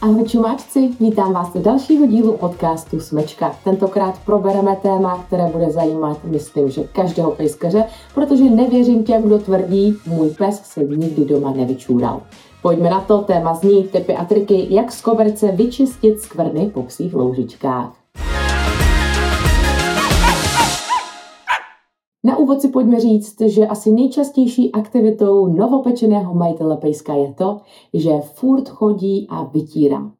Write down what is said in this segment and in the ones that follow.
Ahoj čumáčci, vítám vás do dalšího dílu podcastu Smečka. Tentokrát probereme téma, které bude zajímat, myslím, že každého pejskaře, protože nevěřím těm, kdo tvrdí, můj pes se nikdy doma nevyčůral. Pojďme na to, téma zní typy a triky, jak z koberce vyčistit skvrny po psích loužičkách. Na úvod si pojďme říct, že asi nejčastější aktivitou novopečeného majitele pejska je to, že furt chodí a vytírá.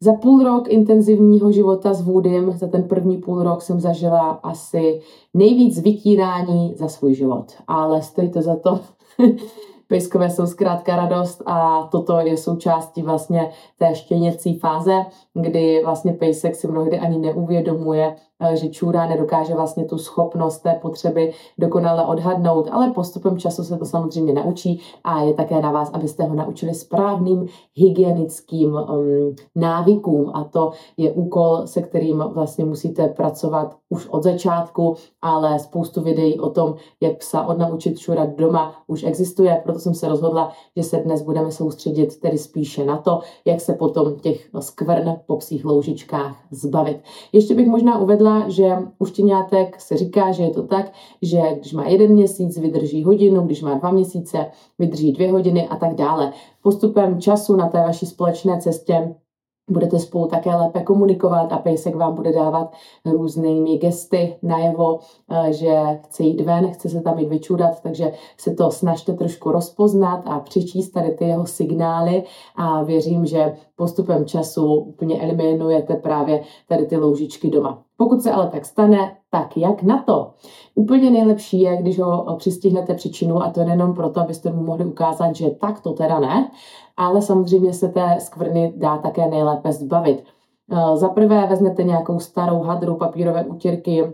Za půl rok intenzivního života s Woodym, za ten první půl rok jsem zažila asi nejvíc vytírání za svůj život. Ale stojí to za to. Pejskové jsou zkrátka radost a toto je součástí vlastně té štěněcí fáze, kdy vlastně pejsek si mnohdy ani neuvědomuje, Eh, že čůra nedokáže vlastně tu schopnost té potřeby dokonale odhadnout, ale postupem času se to samozřejmě naučí a je také na vás, abyste ho naučili správným hygienickým um, návykům. A to je úkol, se kterým vlastně musíte pracovat už od začátku, ale spoustu videí o tom, jak psa odnaučit čurat doma už existuje, proto jsem se rozhodla, že se dnes budeme soustředit tedy spíše na to, jak se potom těch skvrn po psích loužičkách zbavit. Ještě bych možná uvedla, že u štěňátek se říká, že je to tak, že když má jeden měsíc, vydrží hodinu, když má dva měsíce, vydrží dvě hodiny a tak dále. Postupem času na té vaší společné cestě budete spolu také lépe komunikovat a pejsek vám bude dávat různými gesty najevo, eh, že chce jít ven, chce se tam jít vyčudat, takže se to snažte trošku rozpoznat a přečíst tady ty jeho signály a věřím, že postupem času úplně eliminujete právě tady ty loužičky doma. Pokud se ale tak stane, tak jak na to? Úplně nejlepší je, když ho přistihnete příčinu a to je nejenom proto, abyste mu mohli ukázat, že tak to teda ne, ale samozřejmě se té skvrny dá také nejlépe zbavit. Eh, za prvé vezmete nějakou starou hadru papírové utěrky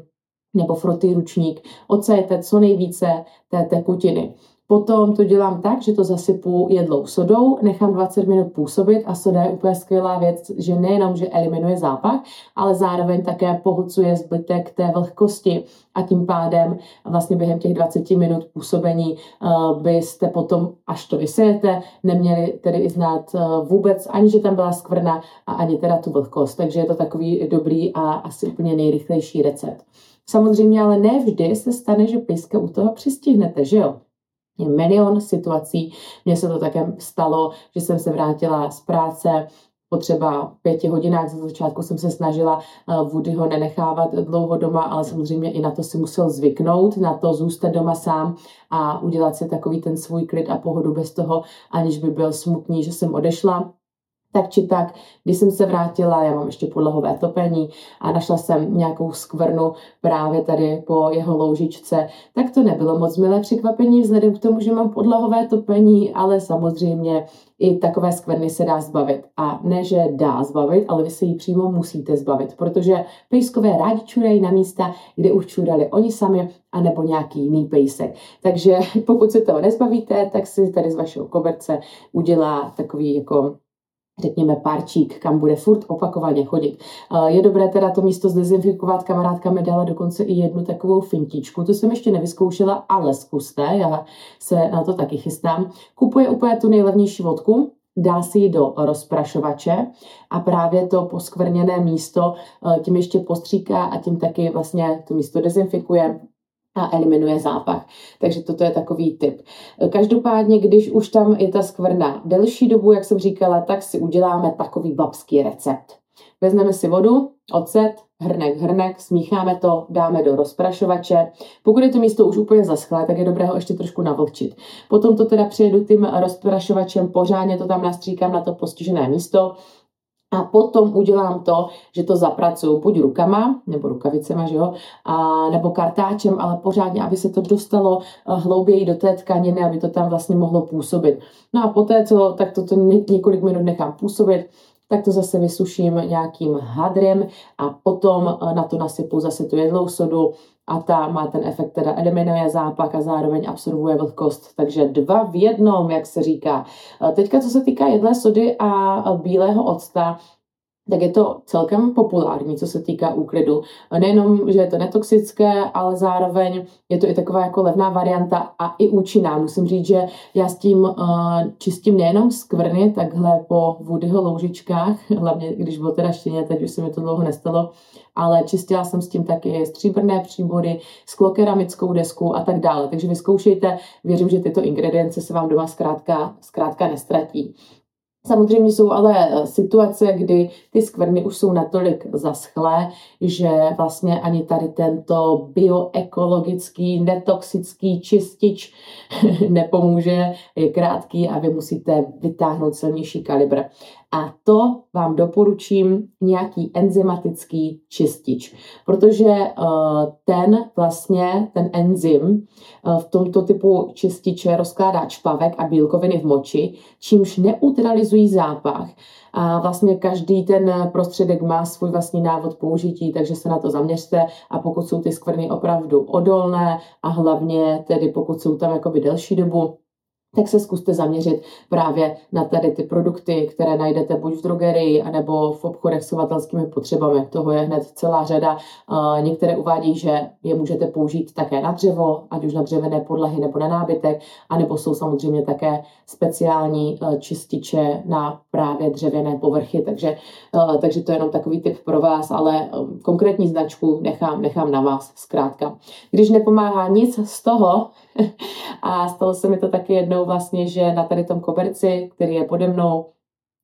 nebo frotý ručník, odsajete co nejvíce té tekutiny. Potom to dělám tak, že to zasypu jedlou sodou, nechám 20 minut působit a soda je úplně skvělá věc, že nejenom, že eliminuje zápach, ale zároveň také pohlcuje zbytek té vlhkosti a tím pádem vlastně během těch 20 minut působení uh, byste potom, až to vysejete, neměli tedy i znát uh, vůbec ani, že tam byla skvrna a ani teda tu vlhkost. Takže je to takový dobrý a asi úplně nejrychlejší recept. Samozřejmě ale ne vždy se stane, že pejska u toho přistihnete, že jo? Je milion situací. Mně se to také stalo, že jsem se vrátila z práce, po třeba pěti hodinách za začátku jsem se snažila uh, ho nenechávat dlouho doma, ale samozřejmě i na to si musel zvyknout, na to zůstat doma sám a udělat si takový ten svůj klid a pohodu bez toho, aniž by byl smutný, že jsem odešla tak či tak, když jsem se vrátila, já mám ještě podlahové topení a našla jsem nějakou skvrnu právě tady po jeho loužičce, tak to nebylo moc milé překvapení vzhledem k tomu, že mám podlahové topení, ale samozřejmě i takové skvrny se dá zbavit. A ne, že dá zbavit, ale vy se jí přímo musíte zbavit, protože pejskové rádi čurají na místa, kde už čurali oni sami, anebo nějaký jiný pejsek. Takže pokud se toho nezbavíte, tak si tady z vašeho koberce udělá takový jako řekněme, párčík, kam bude furt opakovaně chodit. Je dobré teda to místo zdezinfikovat, kamarádka mi dala dokonce i jednu takovou fintičku, to jsem ještě nevyzkoušela, ale zkuste, já se na to taky chystám. Kupuje úplně tu nejlevnější vodku, dá si ji do rozprašovače a právě to poskvrněné místo eh, tím ještě postříká a tím taky vlastně to místo dezinfikuje a eliminuje zápach. Takže toto je takový tip. Každopádně, když už tam je ta skvrna delší dobu, jak jsem říkala, tak si uděláme takový babský recept. Vezmeme si vodu, ocet, hrnek, hrnek, smícháme to, dáme do rozprašovače. Pokud je to místo už úplně zaschlé, tak je dobré ho ještě trošku navlčit. Potom to teda přijedu tím rozprašovačem, pořádně to tam nastříkám na to postižené místo, a potom udělám to, že to zapracuju buď rukama, nebo rukavicema, že jo, a, nebo kartáčem, ale pořádně, aby se to dostalo eh, hlouběji do té tkaniny, aby to tam vlastně mohlo působit. No a poté, co tak toto několik minut nechám působit, tak to zase vysuším nějakým hadrem a potom eh, na to nasypu zase tu jedlou sodu a ta má ten efekt, teda eliminuje zápach a zároveň absorbuje vlhkost. Takže dva v jednom, jak se říká. Eh, teďka, co se týká jedlé sody a bílého octa, tak je to celkem populární, co se týká úklidu. Nejenom, že je to netoxické, ale zároveň je to i taková jako levná varianta a i účinná. Musím říct, že já s tím uh, čistím nejenom skvrny, takhle po Woodyho loužičkách, hlavně když bylo teda štěně, teď už se mi to dlouho nestalo, ale čistila jsem s tím taky stříbrné příbory, sklokeramickou desku a tak dále. Takže vyzkoušejte, věřím, že tyto ingredience se vám doma zkrátka, zkrátka nestratí. Samozřejmě jsou ale eh, situace, kdy ty skvrny už jsou natolik zaschlé, že vlastně ani tady tento bioekologický, netoxický čistič nepomůže, je krátký a vy musíte vytáhnout silnější kalibr. A to vám doporučím nějaký enzymatický čistič, protože uh, ten vlastně, ten enzym uh, v tomto typu čističe rozkládá čpavek a bílkoviny v moči, čímž neutralizují zápach. A vlastně každý ten prostředek má svůj vlastní návod použití, takže se na to zaměřte a pokud jsou ty skvrny opravdu odolné a hlavně tedy pokud jsou tam jakoby delší dobu, tak se zkuste zaměřit právě na tady ty produkty, které najdete buď v drogerii, anebo v obchodech s chovatelskými potřebami. Toho je hned celá řada. Některé uvádí, že je můžete použít také na dřevo, ať už na dřevěné podlahy nebo na nábytek, anebo jsou samozřejmě také speciální e, čističe na právě dřevěné povrchy. Takže, e, takže to je jenom takový tip pro vás, ale e, konkrétní značku nechám, nechám na vás zkrátka. Když nepomáhá nic z toho, a stalo se mi to taky jednou vlastně, že na tady tom koberci, který je pode mnou,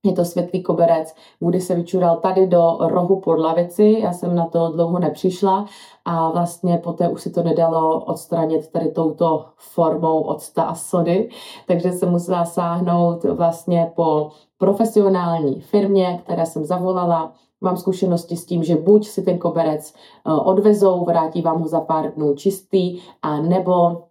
je to světlý koberec, Woody se vyčural tady do rohu pod lavici, já jsem na to dlouho nepřišla a vlastně poté už si to nedalo odstranit tady touto formou octa a sody, takže jsem musela sáhnout vlastně po profesionální firmě, které jsem zavolala, Mám zkušenosti s tím, že buď si ten koberec eh, odvezou, vrátí vám ho za pár dnů čistý, a nebo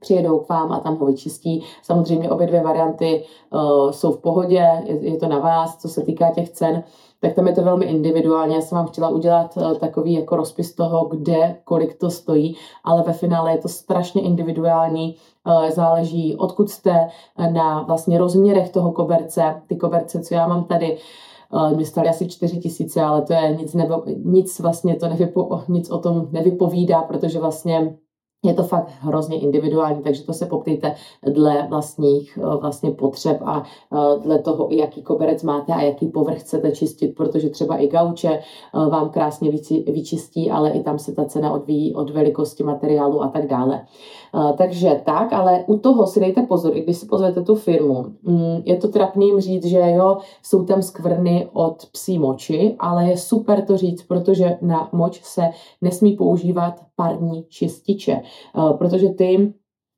přijedou k vám a tam ho vyčistí. Samozřejmě obě dvě varianty uh, jsou v pohodě, je, je to na vás, co se týká těch cen, tak tam je to velmi individuálně. Já jsem vám chtěla udělat uh, takový jako rozpis toho, kde, kolik to stojí, ale ve finále je to strašně individuální, uh, záleží odkud jste na vlastně rozměrech toho koberce. Ty koberce, co já mám tady, mi stali asi 4 tisíce, ale to je nic, nebo, nic vlastně to nevypo, nic o tom nevypovídá, protože vlastně je to fakt hrozně individuální, takže to se poptejte dle vlastních eh, vlastně potřeb a eh, dle toho, jaký koberec máte a jaký povrch chcete čistit, protože třeba i gauče eh, vám krásně vyčistí, ale i tam se ta cena odvíjí od velikosti materiálu a tak dále. Takže tak, ale u toho si dejte pozor, i když si pozvete tu firmu. Mm, je to trapný jim říct, že jo, jsou tam skvrny od psí moči, ale je super to říct, protože na moč se nesmí používat parní čističe. Eh, protože ty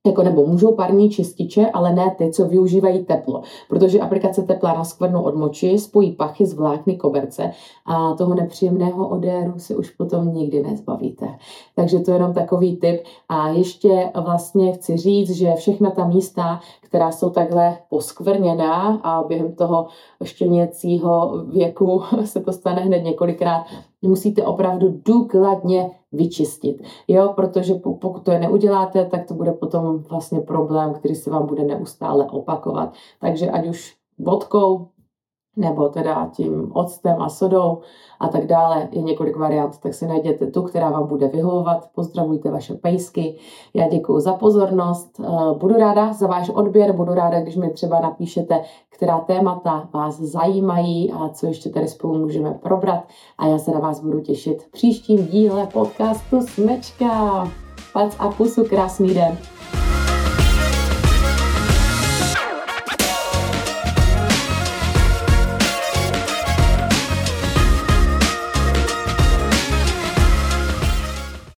jako nebo můžou parní čističe, ale ne ty, co využívají teplo, protože aplikace tepla na skvrnu od moči spojí pachy z vlákny koberce a toho nepříjemného odéru si už potom nikdy nezbavíte. Takže to je jenom takový tip. A ještě vlastně chci říct, že všechna ta místa, která jsou takhle poskvrněná a během toho štěněcího věku se to stane hned několikrát, musíte opravdu důkladně vyčistit. Jo, protože pokud to je neuděláte, tak to bude potom vlastně problém, který se vám bude neustále opakovat. Takže ať už vodkou, nebo teda tím octem a sodou a tak dále. Je několik variant, tak si najděte tu, která vám bude vyhovovat. Pozdravujte vaše pejsky. Já děkuji za pozornost. Eh, budu ráda za váš odběr, budu ráda, když mi třeba napíšete, která témata vás zajímají a co ještě tady spolu můžeme probrat. A já se na vás budu těšit v příštím díle podcastu Smečka. Pac a pusu, krásný den.